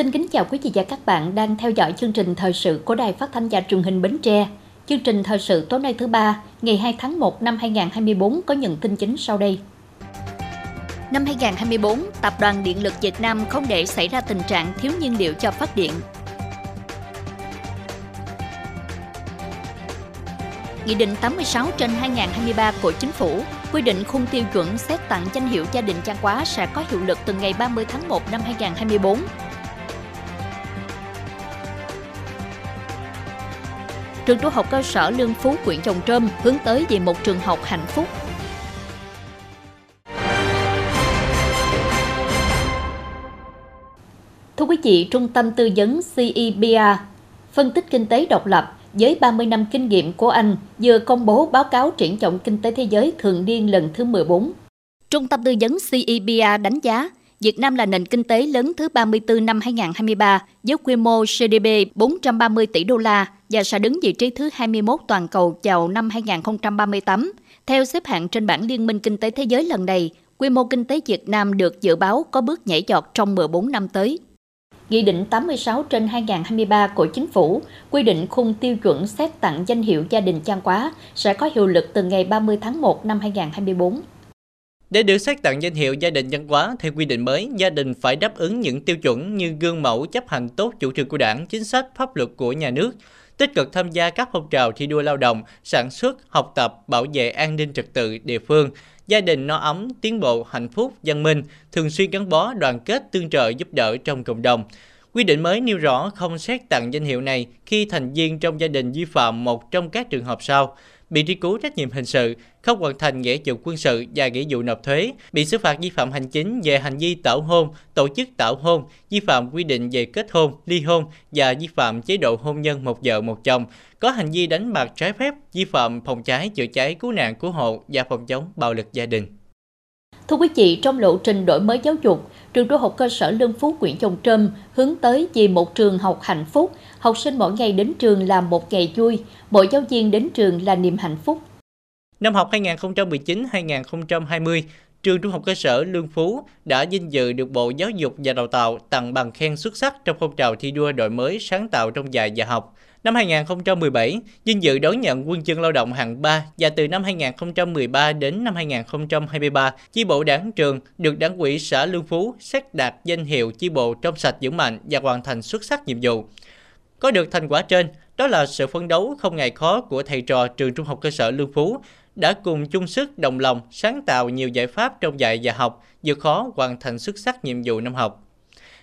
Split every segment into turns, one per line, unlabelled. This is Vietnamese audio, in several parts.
Xin kính chào quý vị và các bạn đang theo dõi chương trình thời sự của Đài Phát thanh và Truyền hình Bến Tre. Chương trình thời sự tối nay thứ ba, ngày 2 tháng 1 năm 2024 có những tin chính sau đây. Năm 2024, Tập đoàn Điện lực Việt Nam không để xảy ra tình trạng thiếu nhiên liệu cho phát điện. Nghị định 86 trên 2023 của Chính phủ quy định khung tiêu chuẩn xét tặng danh hiệu gia đình trang quá sẽ có hiệu lực từ ngày 30 tháng 1 năm 2024 trường trung học cơ sở Lương Phú, huyện Trồng Trôm hướng tới về một trường học hạnh phúc. Thưa quý vị, Trung tâm Tư vấn CEBA, phân tích kinh tế độc lập với 30 năm kinh nghiệm của Anh vừa công bố báo cáo triển vọng kinh tế thế giới thường niên lần thứ 14. Trung tâm tư vấn CEBA đánh giá Việt Nam là nền kinh tế lớn thứ 34 năm 2023 với quy mô GDP 430 tỷ đô la và sẽ đứng vị trí thứ 21 toàn cầu vào năm 2038. Theo xếp hạng trên bảng Liên minh Kinh tế Thế giới lần này, quy mô kinh tế Việt Nam được dự báo có bước nhảy giọt trong 14 năm tới. Nghị định 86 trên 2023 của Chính phủ quy định khung tiêu chuẩn xét tặng danh hiệu gia đình trang quá sẽ có hiệu lực từ ngày 30 tháng 1 năm 2024.
Để được xét tặng danh hiệu gia đình văn hóa theo quy định mới, gia đình phải đáp ứng những tiêu chuẩn như gương mẫu chấp hành tốt chủ trương của đảng, chính sách, pháp luật của nhà nước, tích cực tham gia các phong trào thi đua lao động, sản xuất, học tập, bảo vệ an ninh trật tự địa phương, gia đình no ấm, tiến bộ, hạnh phúc, văn minh, thường xuyên gắn bó, đoàn kết, tương trợ, giúp đỡ trong cộng đồng. Quy định mới nêu rõ không xét tặng danh hiệu này khi thành viên trong gia đình vi phạm một trong các trường hợp sau bị truy cứu trách nhiệm hình sự, không hoàn thành nghĩa vụ quân sự và nghĩa vụ nộp thuế, bị xử phạt vi phạm hành chính về hành vi tảo hôn, tổ chức tảo hôn, vi phạm quy định về kết hôn, ly hôn và vi phạm chế độ hôn nhân một vợ một chồng, có hành vi đánh bạc trái phép, vi phạm phòng cháy chữa cháy cứu nạn cứu hộ và phòng chống bạo lực gia đình.
Thưa quý vị, trong lộ trình đổi mới giáo dục, trường trung học cơ sở Lương Phú, huyện Chồng Trâm hướng tới vì một trường học hạnh phúc, học sinh mỗi ngày đến trường là một ngày vui, mỗi giáo viên đến trường là niềm hạnh phúc.
Năm học 2019-2020, trường trung học cơ sở Lương Phú đã vinh dự được Bộ Giáo dục và Đào tạo tặng bằng khen xuất sắc trong phong trào thi đua đổi mới sáng tạo trong dạy và học. Năm 2017, vinh dự đón nhận quân chương lao động hạng 3 và từ năm 2013 đến năm 2023, chi bộ đảng trường được đảng ủy xã Lương Phú xét đạt danh hiệu chi bộ trong sạch vững mạnh và hoàn thành xuất sắc nhiệm vụ. Có được thành quả trên, đó là sự phấn đấu không ngại khó của thầy trò trường trung học cơ sở Lương Phú đã cùng chung sức đồng lòng sáng tạo nhiều giải pháp trong dạy và học, vượt khó hoàn thành xuất sắc nhiệm vụ năm học.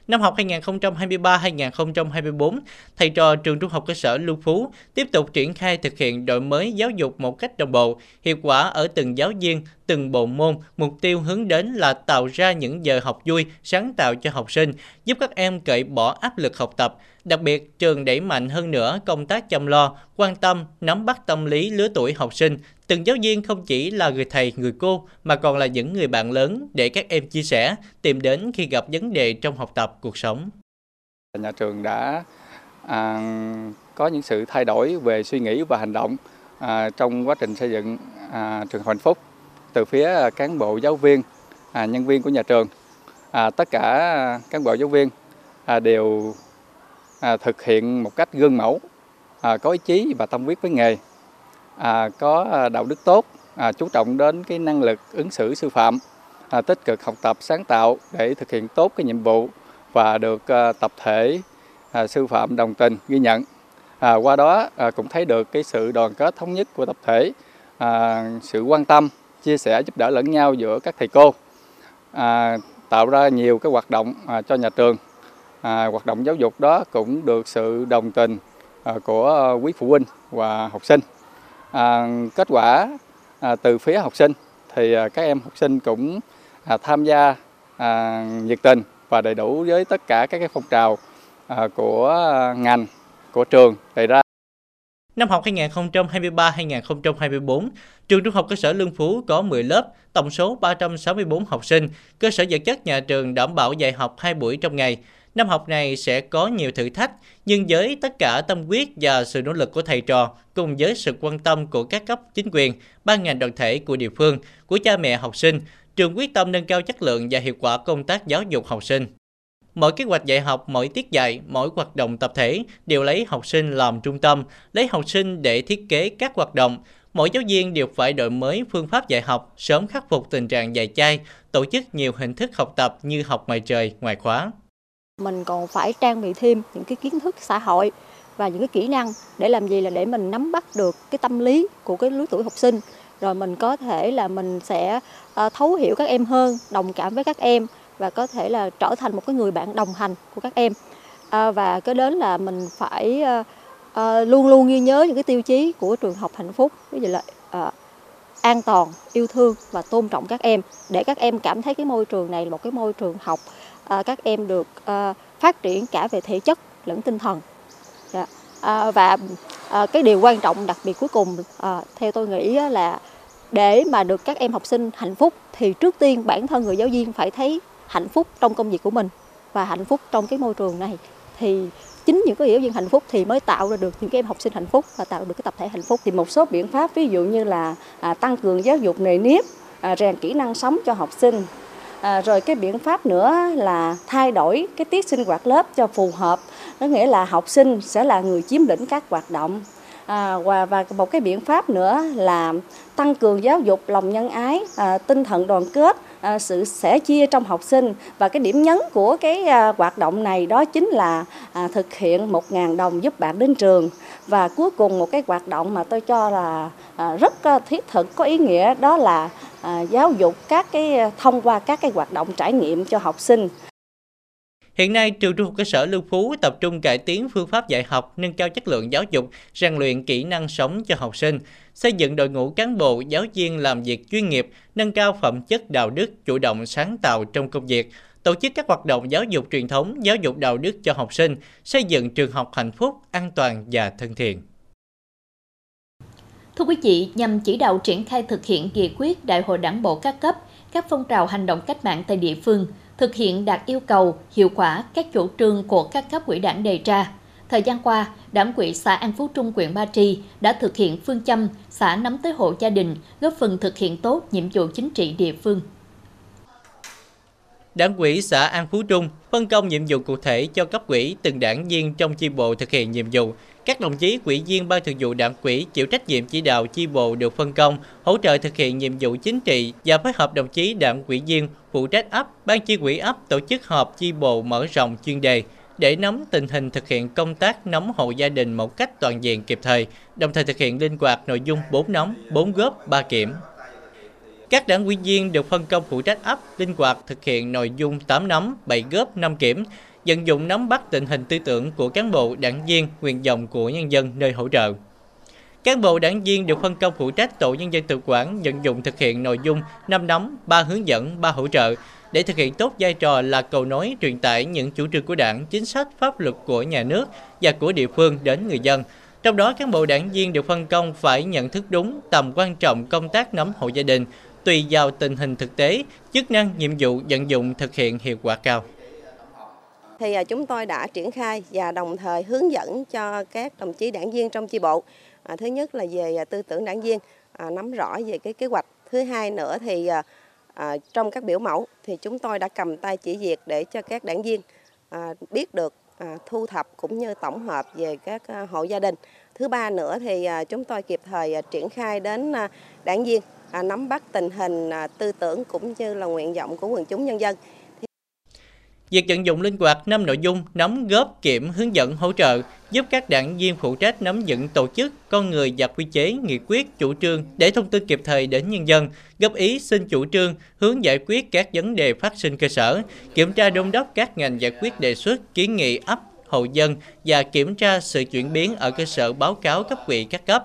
Năm học 2023-2024, thầy trò trường trung học cơ sở Lưu Phú tiếp tục triển khai thực hiện đổi mới giáo dục một cách đồng bộ, hiệu quả ở từng giáo viên, từng bộ môn, mục tiêu hướng đến là tạo ra những giờ học vui, sáng tạo cho học sinh, giúp các em cởi bỏ áp lực học tập. Đặc biệt, trường đẩy mạnh hơn nữa công tác chăm lo, quan tâm, nắm bắt tâm lý lứa tuổi học sinh. Từng giáo viên không chỉ là người thầy, người cô, mà còn là những người bạn lớn để các em chia sẻ, tìm đến khi gặp vấn đề trong học tập, cuộc sống.
Nhà trường đã à, có những sự thay đổi về suy nghĩ và hành động à, trong quá trình xây dựng à, trường hạnh phúc từ phía cán bộ giáo viên, à, nhân viên của nhà trường. À, tất cả cán bộ giáo viên à, đều à, thực hiện một cách gương mẫu, à, có ý chí và tâm huyết với nghề, à, có à, đạo đức tốt, à, chú trọng đến cái năng lực ứng xử sư phạm, à, tích cực học tập sáng tạo để thực hiện tốt cái nhiệm vụ và được à, tập thể à, sư phạm đồng tình ghi nhận. À, qua đó à, cũng thấy được cái sự đoàn kết thống nhất của tập thể, à, sự quan tâm chia sẻ giúp đỡ lẫn nhau giữa các thầy cô à, tạo ra nhiều cái hoạt động à, cho nhà trường. À, hoạt động giáo dục đó cũng được sự đồng tình à, của quý phụ huynh và học sinh. À, kết quả à, từ phía học sinh thì à, các em học sinh cũng à, tham gia à, nhiệt tình và đầy đủ với tất cả các cái phong trào à, của à, ngành của trường đề ra.
Năm học 2023-2024, trường trung học cơ sở Lương Phú có 10 lớp, tổng số 364 học sinh, cơ sở vật chất nhà trường đảm bảo dạy học 2 buổi trong ngày. Năm học này sẽ có nhiều thử thách, nhưng với tất cả tâm huyết và sự nỗ lực của thầy trò, cùng với sự quan tâm của các cấp chính quyền, ban ngành đoàn thể của địa phương, của cha mẹ học sinh, trường quyết tâm nâng cao chất lượng và hiệu quả công tác giáo dục học sinh. Mọi kế hoạch dạy học, mỗi tiết dạy, mỗi hoạt động tập thể đều lấy học sinh làm trung tâm, lấy học sinh để thiết kế các hoạt động. Mỗi giáo viên đều phải đổi mới phương pháp dạy học, sớm khắc phục tình trạng dạy chay, tổ chức nhiều hình thức học tập như học ngoài trời, ngoài khóa.
Mình còn phải trang bị thêm những cái kiến thức xã hội và những cái kỹ năng để làm gì là để mình nắm bắt được cái tâm lý của cái lứa tuổi học sinh rồi mình có thể là mình sẽ ờ, thấu hiểu các em hơn đồng cảm với các em và có thể là trở thành một cái người bạn đồng hành của các em. À, và cái đến là mình phải à, luôn luôn ghi nhớ những cái tiêu chí của trường học hạnh phúc ví dụ là à, an toàn yêu thương và tôn trọng các em để các em cảm thấy cái môi trường này là một cái môi trường học à, các em được à, phát triển cả về thể chất lẫn tinh thần. À, và à, cái điều quan trọng đặc biệt cuối cùng à, theo tôi nghĩ là để mà được các em học sinh hạnh phúc thì trước tiên bản thân người giáo viên phải thấy hạnh phúc trong công việc của mình và hạnh phúc trong cái môi trường này thì chính những cái giáo viên hạnh phúc thì mới tạo ra được những cái em học sinh hạnh phúc và tạo được cái tập thể hạnh phúc.
Thì một số biện pháp ví dụ như là à, tăng cường giáo dục nề nếp à, rèn kỹ năng sống cho học sinh à, rồi cái biện pháp nữa là thay đổi cái tiết sinh hoạt lớp cho phù hợp có nghĩa là học sinh sẽ là người chiếm lĩnh các hoạt động à, và và một cái biện pháp nữa là tăng cường giáo dục lòng nhân ái à, tinh thần đoàn kết à, sự sẻ chia trong học sinh. Và cái điểm nhấn của cái à, hoạt động này đó chính là à, thực hiện 1.000 đồng giúp bạn đến trường. Và cuối cùng một cái hoạt động mà tôi cho là à, rất à, thiết thực có ý nghĩa đó là à, giáo dục các cái à, thông qua các cái hoạt động trải nghiệm cho học sinh.
Hiện nay, trường trung học cơ sở Lưu Phú tập trung cải tiến phương pháp dạy học, nâng cao chất lượng giáo dục, rèn luyện kỹ năng sống cho học sinh, xây dựng đội ngũ cán bộ, giáo viên làm việc chuyên nghiệp, nâng cao phẩm chất đạo đức, chủ động sáng tạo trong công việc, tổ chức các hoạt động giáo dục truyền thống, giáo dục đạo đức cho học sinh, xây dựng trường học hạnh phúc, an toàn và thân thiện.
Thưa quý vị, nhằm chỉ đạo triển khai thực hiện nghị quyết Đại hội Đảng bộ các cấp, các phong trào hành động cách mạng tại địa phương, thực hiện đạt yêu cầu, hiệu quả các chủ trương của các cấp quỹ đảng đề ra. Thời gian qua, Đảng quỹ xã An Phú Trung huyện Ba Tri đã thực hiện phương châm xã nắm tới hộ gia đình, góp phần thực hiện tốt nhiệm vụ chính trị địa phương.
Đảng quỹ xã An Phú Trung phân công nhiệm vụ cụ thể cho cấp quỹ từng đảng viên trong chi bộ thực hiện nhiệm vụ. Các đồng chí quỹ viên ban thường vụ đảng quỹ chịu trách nhiệm chỉ đạo chi bộ được phân công, hỗ trợ thực hiện nhiệm vụ chính trị và phối hợp đồng chí đảng quỹ viên phụ trách ấp, ban chi quỹ ấp tổ chức họp chi bộ mở rộng chuyên đề để nắm tình hình thực hiện công tác nắm hộ gia đình một cách toàn diện kịp thời, đồng thời thực hiện linh hoạt nội dung 4 nóng, 4 góp, 3 kiểm. Các đảng ủy viên được phân công phụ trách ấp, linh hoạt thực hiện nội dung 8 nắm, 7 góp, 5 kiểm, vận dụng nắm bắt tình hình tư tưởng của cán bộ, đảng viên, nguyện vọng của nhân dân nơi hỗ trợ. Cán bộ đảng viên được phân công phụ trách tổ nhân dân tự quản vận dụng thực hiện nội dung 5 nắm, 3 hướng dẫn, 3 hỗ trợ để thực hiện tốt vai trò là cầu nối truyền tải những chủ trương của đảng, chính sách, pháp luật của nhà nước và của địa phương đến người dân. Trong đó, cán bộ đảng viên được phân công phải nhận thức đúng tầm quan trọng công tác nắm hộ gia đình, tùy vào tình hình thực tế, chức năng, nhiệm vụ vận dụng thực hiện hiệu quả cao.
Thì à, chúng tôi đã triển khai và đồng thời hướng dẫn cho các đồng chí đảng viên trong chi bộ. À, thứ nhất là về à, tư tưởng đảng viên, à, nắm rõ về cái kế hoạch. Thứ hai nữa thì à, à, trong các biểu mẫu thì chúng tôi đã cầm tay chỉ việc để cho các đảng viên à, biết được à, thu thập cũng như tổng hợp về các à, hộ gia đình. Thứ ba nữa thì à, chúng tôi kịp thời à, triển khai đến à, đảng viên à, nắm bắt tình hình à, tư tưởng cũng như là nguyện vọng của quần chúng nhân dân.
Việc vận dụng linh hoạt năm nội dung nắm góp kiểm hướng dẫn hỗ trợ giúp các đảng viên phụ trách nắm vững tổ chức, con người và quy chế, nghị quyết, chủ trương để thông tin kịp thời đến nhân dân, góp ý xin chủ trương, hướng giải quyết các vấn đề phát sinh cơ sở, kiểm tra đôn đốc các ngành giải quyết đề xuất, kiến nghị ấp, hộ dân và kiểm tra sự chuyển biến ở cơ sở báo cáo cấp quỹ các cấp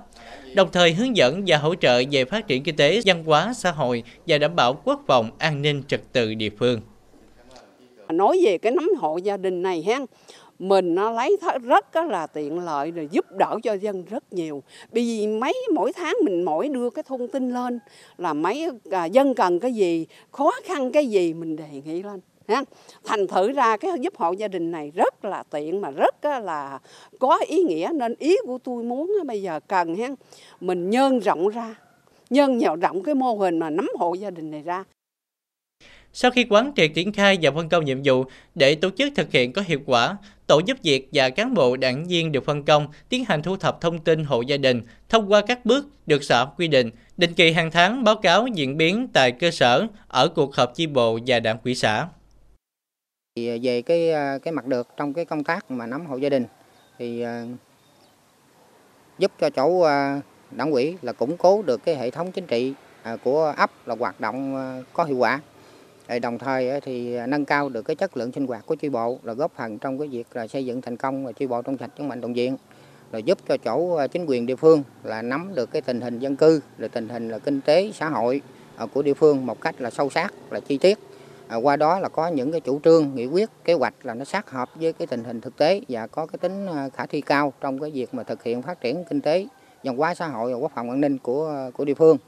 đồng thời hướng dẫn và hỗ trợ về phát triển kinh tế, văn hóa, xã hội và đảm bảo quốc phòng, an ninh trật tự địa phương.
Nói về cái nắm hộ gia đình này ha, mình nó lấy rất là tiện lợi rồi giúp đỡ cho dân rất nhiều. Bởi vì mấy mỗi tháng mình mỗi đưa cái thông tin lên là mấy à, dân cần cái gì khó khăn cái gì mình đề nghị lên ha. Thành thử ra cái giúp hộ gia đình này rất là tiện mà rất là có ý nghĩa nên ý của tôi muốn bây giờ cần ha mình nhân rộng ra nhân nhỏ rộng cái mô hình mà nắm hộ gia đình này ra.
Sau khi quán triệt triển khai và phân công nhiệm vụ để tổ chức thực hiện có hiệu quả, tổ giúp việc và cán bộ đảng viên được phân công tiến hành thu thập thông tin hộ gia đình thông qua các bước được xã quy định, định kỳ hàng tháng báo cáo diễn biến tại cơ sở ở cuộc họp chi bộ và đảng quỹ xã.
Thì à, về cái à, cái mặt được trong cái công tác mà nắm hộ gia đình thì à, giúp cho chỗ đảng quỹ là củng cố được cái hệ thống chính trị của ấp là hoạt động có hiệu quả đồng thời thì à, nâng cao được cái chất lượng sinh hoạt của chi bộ, là góp phần trong cái việc là xây dựng thành công và chi bộ trong sạch vững mạnh, toàn diện. Rồi giúp cho chỗ à, chính quyền địa phương là nắm được cái tình hình dân cư, rồi tình hình là kinh tế, xã hội ờ, của địa phương một cách là sâu sát, là chi tiết. Ờ, qua đó là có những cái chủ trương, nghị quyết, kế hoạch là nó sát hợp với cái tình hình thực tế và có cái tính à, khả thi cao trong cái việc mà thực hiện phát triển kinh tế, văn hóa xã hội và quốc phòng an ninh của của địa phương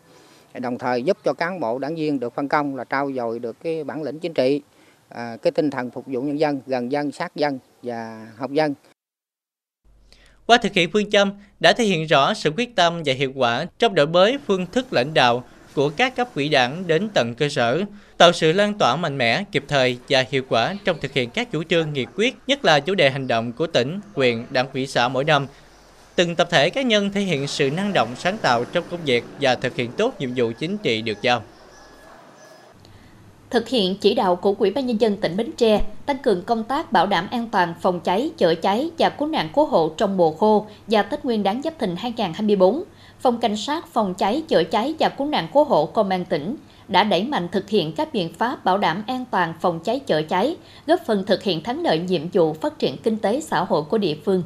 đồng thời giúp cho cán bộ đảng viên được phân công là trao dồi được cái bản lĩnh chính trị à, cái tinh thần phục vụ nhân dân gần dân sát dân và học dân.
Qua thực hiện phương châm đã thể hiện rõ sự quyết tâm và hiệu quả trong đổi mới phương thức lãnh đạo của các cấp ủy đảng đến tận cơ sở, tạo sự lan tỏa mạnh mẽ, kịp thời và hiệu quả trong thực hiện các chủ trương nghị quyết, nhất là chủ đề hành động của tỉnh, huyện, đảng ủy xã mỗi năm Từng tập thể cá nhân thể hiện sự năng động sáng tạo trong công việc và thực hiện tốt nhiệm vụ chính trị được giao.
Thực hiện chỉ đạo của Ủy ban nhân dân tỉnh Bến Tre tăng cường công tác bảo đảm an toàn phòng cháy, chữa cháy và cứu nạn cứu hộ trong mùa khô và Tết Nguyên đán Giáp Thìn 2024, Phòng Cảnh sát phòng cháy, chữa cháy và cứu nạn cứu hộ Công an tỉnh đã đẩy mạnh thực hiện các biện pháp bảo đảm an toàn phòng cháy chữa cháy, góp phần thực hiện thắng lợi nhiệm vụ phát triển kinh tế xã hội của địa phương.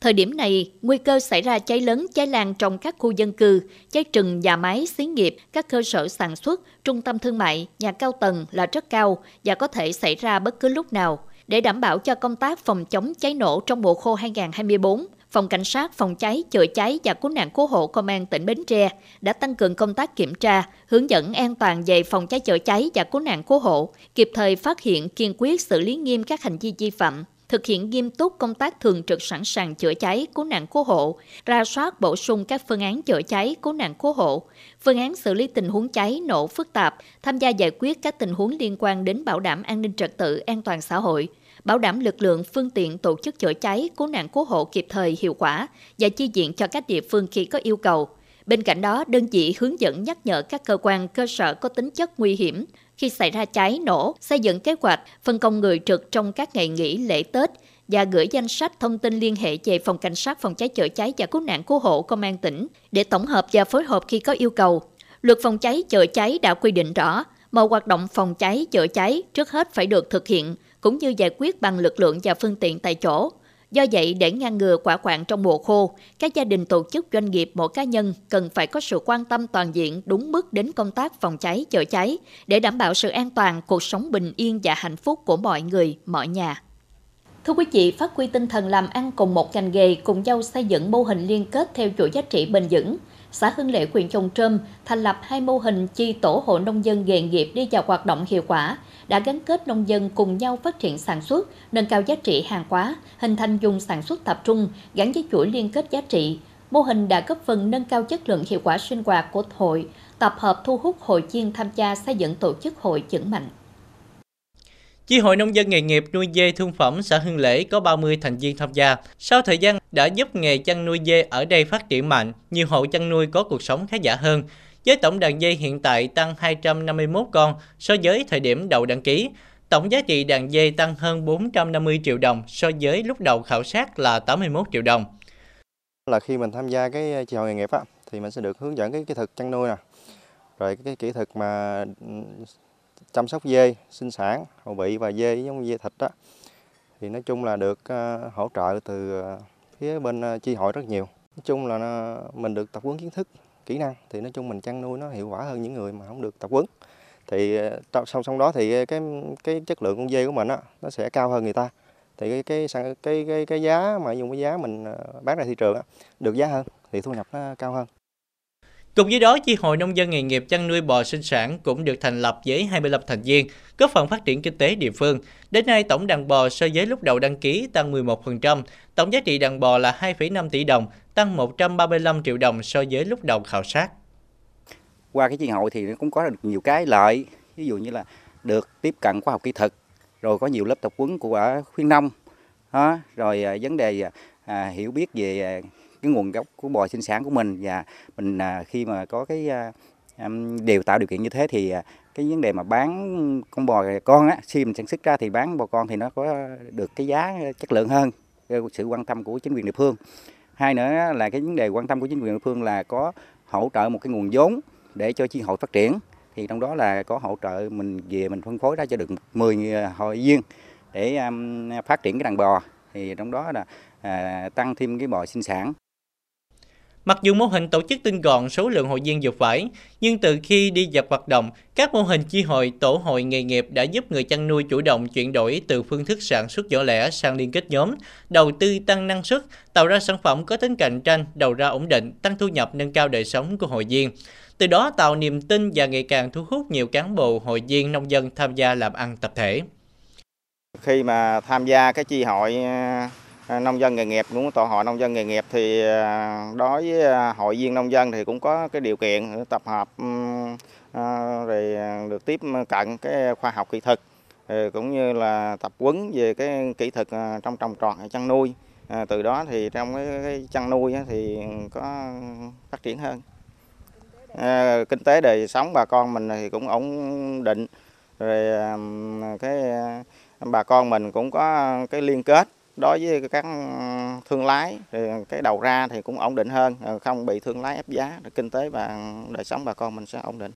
Thời điểm này, nguy cơ xảy ra cháy lớn, cháy lan trong các khu dân cư, cháy rừng, nhà máy, xí nghiệp, các cơ sở sản xuất, trung tâm thương mại, nhà cao tầng là rất cao và có thể xảy ra bất cứ lúc nào. Để đảm bảo cho công tác phòng chống cháy nổ trong mùa khô 2024, Phòng Cảnh sát Phòng cháy, chữa cháy và cứu nạn cứu hộ Công an tỉnh Bến Tre đã tăng cường công tác kiểm tra, hướng dẫn an toàn về phòng cháy chữa cháy và cứu nạn cứu hộ, kịp thời phát hiện kiên quyết xử lý nghiêm các hành vi vi phạm, thực hiện nghiêm túc công tác thường trực sẵn sàng chữa cháy, cứu nạn cứu hộ, ra soát bổ sung các phương án chữa cháy, cứu nạn cứu hộ, phương án xử lý tình huống cháy nổ phức tạp, tham gia giải quyết các tình huống liên quan đến bảo đảm an ninh trật tự, an toàn xã hội, bảo đảm lực lượng phương tiện tổ chức chữa cháy, cứu nạn cứu hộ kịp thời hiệu quả và chi viện cho các địa phương khi có yêu cầu. Bên cạnh đó, đơn vị hướng dẫn nhắc nhở các cơ quan, cơ sở có tính chất nguy hiểm, khi xảy ra cháy nổ, xây dựng kế hoạch, phân công người trực trong các ngày nghỉ lễ Tết và gửi danh sách thông tin liên hệ về Phòng Cảnh sát Phòng cháy chữa cháy và Cứu nạn Cứu hộ Công an tỉnh để tổng hợp và phối hợp khi có yêu cầu. Luật phòng cháy chữa cháy đã quy định rõ, mọi hoạt động phòng cháy chữa cháy trước hết phải được thực hiện, cũng như giải quyết bằng lực lượng và phương tiện tại chỗ. Do vậy, để ngăn ngừa quả quạng trong mùa khô, các gia đình tổ chức doanh nghiệp mỗi cá nhân cần phải có sự quan tâm toàn diện đúng mức đến công tác phòng cháy chữa cháy để đảm bảo sự an toàn, cuộc sống bình yên và hạnh phúc của mọi người, mọi nhà. Thưa quý vị, phát huy tinh thần làm ăn cùng một ngành nghề cùng nhau xây dựng mô hình liên kết theo chuỗi giá trị bền vững. Xã Hưng Lễ huyện Trồng Trơm thành lập hai mô hình chi tổ hộ nông dân nghề nghiệp đi vào hoạt động hiệu quả, đã gắn kết nông dân cùng nhau phát triển sản xuất, nâng cao giá trị hàng hóa, hình thành dùng sản xuất tập trung gắn với chuỗi liên kết giá trị. Mô hình đã góp phần nâng cao chất lượng hiệu quả sinh hoạt của hội, tập hợp thu hút hội viên tham gia xây dựng tổ chức hội vững mạnh.
Chi hội nông dân nghề nghiệp nuôi dê thương phẩm xã Hưng Lễ có 30 thành viên tham gia. Sau thời gian đã giúp nghề chăn nuôi dê ở đây phát triển mạnh, nhiều hộ chăn nuôi có cuộc sống khá giả hơn. Với tổng đàn dê hiện tại tăng 251 con so với thời điểm đầu đăng ký. Tổng giá trị đàn dê tăng hơn 450 triệu đồng so với lúc đầu khảo sát là 81 triệu đồng.
Là khi mình tham gia cái ờ, chi hội nghề nghiệp á, thì mình sẽ được hướng dẫn cái kỹ thuật chăn nuôi nè, rồi cái kỹ thuật mà ừ, chăm sóc dê, sinh sản, hậu bị và dê giống dê thịt đó thì nói chung là được uh, hỗ trợ từ uh, phía bên uh, chi hội rất nhiều. Nói chung là mình được tập huấn kiến thức, kỹ năng thì nói chung mình chăn nuôi nó hiệu quả hơn những người mà không được tập huấn. Thì song song đó thì cái cái chất lượng con dê của mình á nó sẽ cao hơn người ta. Thì cái cái cái cái, cái giá mà dùng cái giá mình bán ra thị trường á được giá hơn thì thu nhập nó cao hơn.
Cùng với đó, Chi hội Nông dân nghề nghiệp chăn nuôi bò sinh sản cũng được thành lập với 25 thành viên, góp phần phát triển kinh tế địa phương. Đến nay, tổng đàn bò so với lúc đầu đăng ký tăng 11%, tổng giá trị đàn bò là 2,5 tỷ đồng, tăng 135 triệu đồng so với lúc đầu khảo sát.
Qua cái chi hội thì nó cũng có được nhiều cái lợi, ví dụ như là được tiếp cận khoa học kỹ thuật, rồi có nhiều lớp tập huấn của khuyến nông, đó, rồi à, vấn đề à, à, hiểu biết về à, cái nguồn gốc của bò sinh sản của mình. Và mình à, khi mà có cái à, đều tạo điều kiện như thế thì à, cái vấn đề mà bán con bò con á khi mình sản xuất ra thì bán bò con thì nó có được cái giá chất lượng hơn sự quan tâm của chính quyền địa phương. Hai nữa là cái vấn đề quan tâm của chính quyền địa phương là có hỗ trợ một cái nguồn vốn để cho chi hội phát triển. Thì trong đó là có hỗ trợ mình về mình phân phối ra cho được 10 à, hội viên để um, phát triển cái đàn bò. Thì trong đó là à, tăng thêm cái bò sinh sản.
Mặc dù mô hình tổ chức tinh gọn số lượng hội viên dược phải, nhưng từ khi đi vào hoạt động, các mô hình chi hội, tổ hội nghề nghiệp đã giúp người chăn nuôi chủ động chuyển đổi từ phương thức sản xuất nhỏ lẻ sang liên kết nhóm, đầu tư tăng năng suất, tạo ra sản phẩm có tính cạnh tranh, đầu ra ổn định, tăng thu nhập nâng cao đời sống của hội viên. Từ đó tạo niềm tin và ngày càng thu hút nhiều cán bộ, hội viên, nông dân tham gia làm ăn tập thể.
Khi mà tham gia cái chi hội À, nông dân nghề nghiệp, muốn tổ hội nông dân nghề nghiệp thì à, đối với à, hội viên nông dân thì cũng có cái điều kiện tập hợp rồi được tiếp cận cái khoa học kỹ thuật cũng như là tập huấn về cái kỹ thuật trong trồng trọt, chăn nuôi. Từ đó thì trong cái chăn nuôi thì có phát triển hơn. Kinh tế đời sống bà con mình thì cũng ổn định, rồi cái bà con mình cũng có cái liên kết đối với các thương lái thì cái đầu ra thì cũng ổn định hơn ờ, không bị thương lái ép giá kinh tế và đời sống bà con mình sẽ ổn định.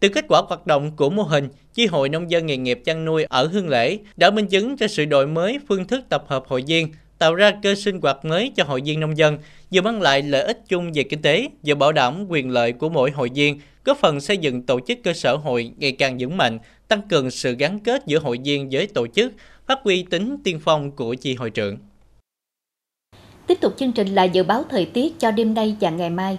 Từ kết quả hoạt động của mô hình, Chi hội Nông dân nghề nghiệp chăn nuôi ở Hương Lễ đã minh chứng cho sự đổi mới phương thức tập hợp hội viên, tạo ra cơ sinh hoạt mới cho hội viên nông dân, vừa mang lại lợi ích chung về kinh tế, vừa bảo đảm quyền lợi của mỗi hội viên, góp phần xây dựng tổ chức cơ sở hội ngày càng vững mạnh, tăng cường sự gắn kết giữa hội viên với tổ chức, phát huy tính tiên phong của chi hội trưởng.
Tiếp tục chương trình là dự báo thời tiết cho đêm nay và ngày mai.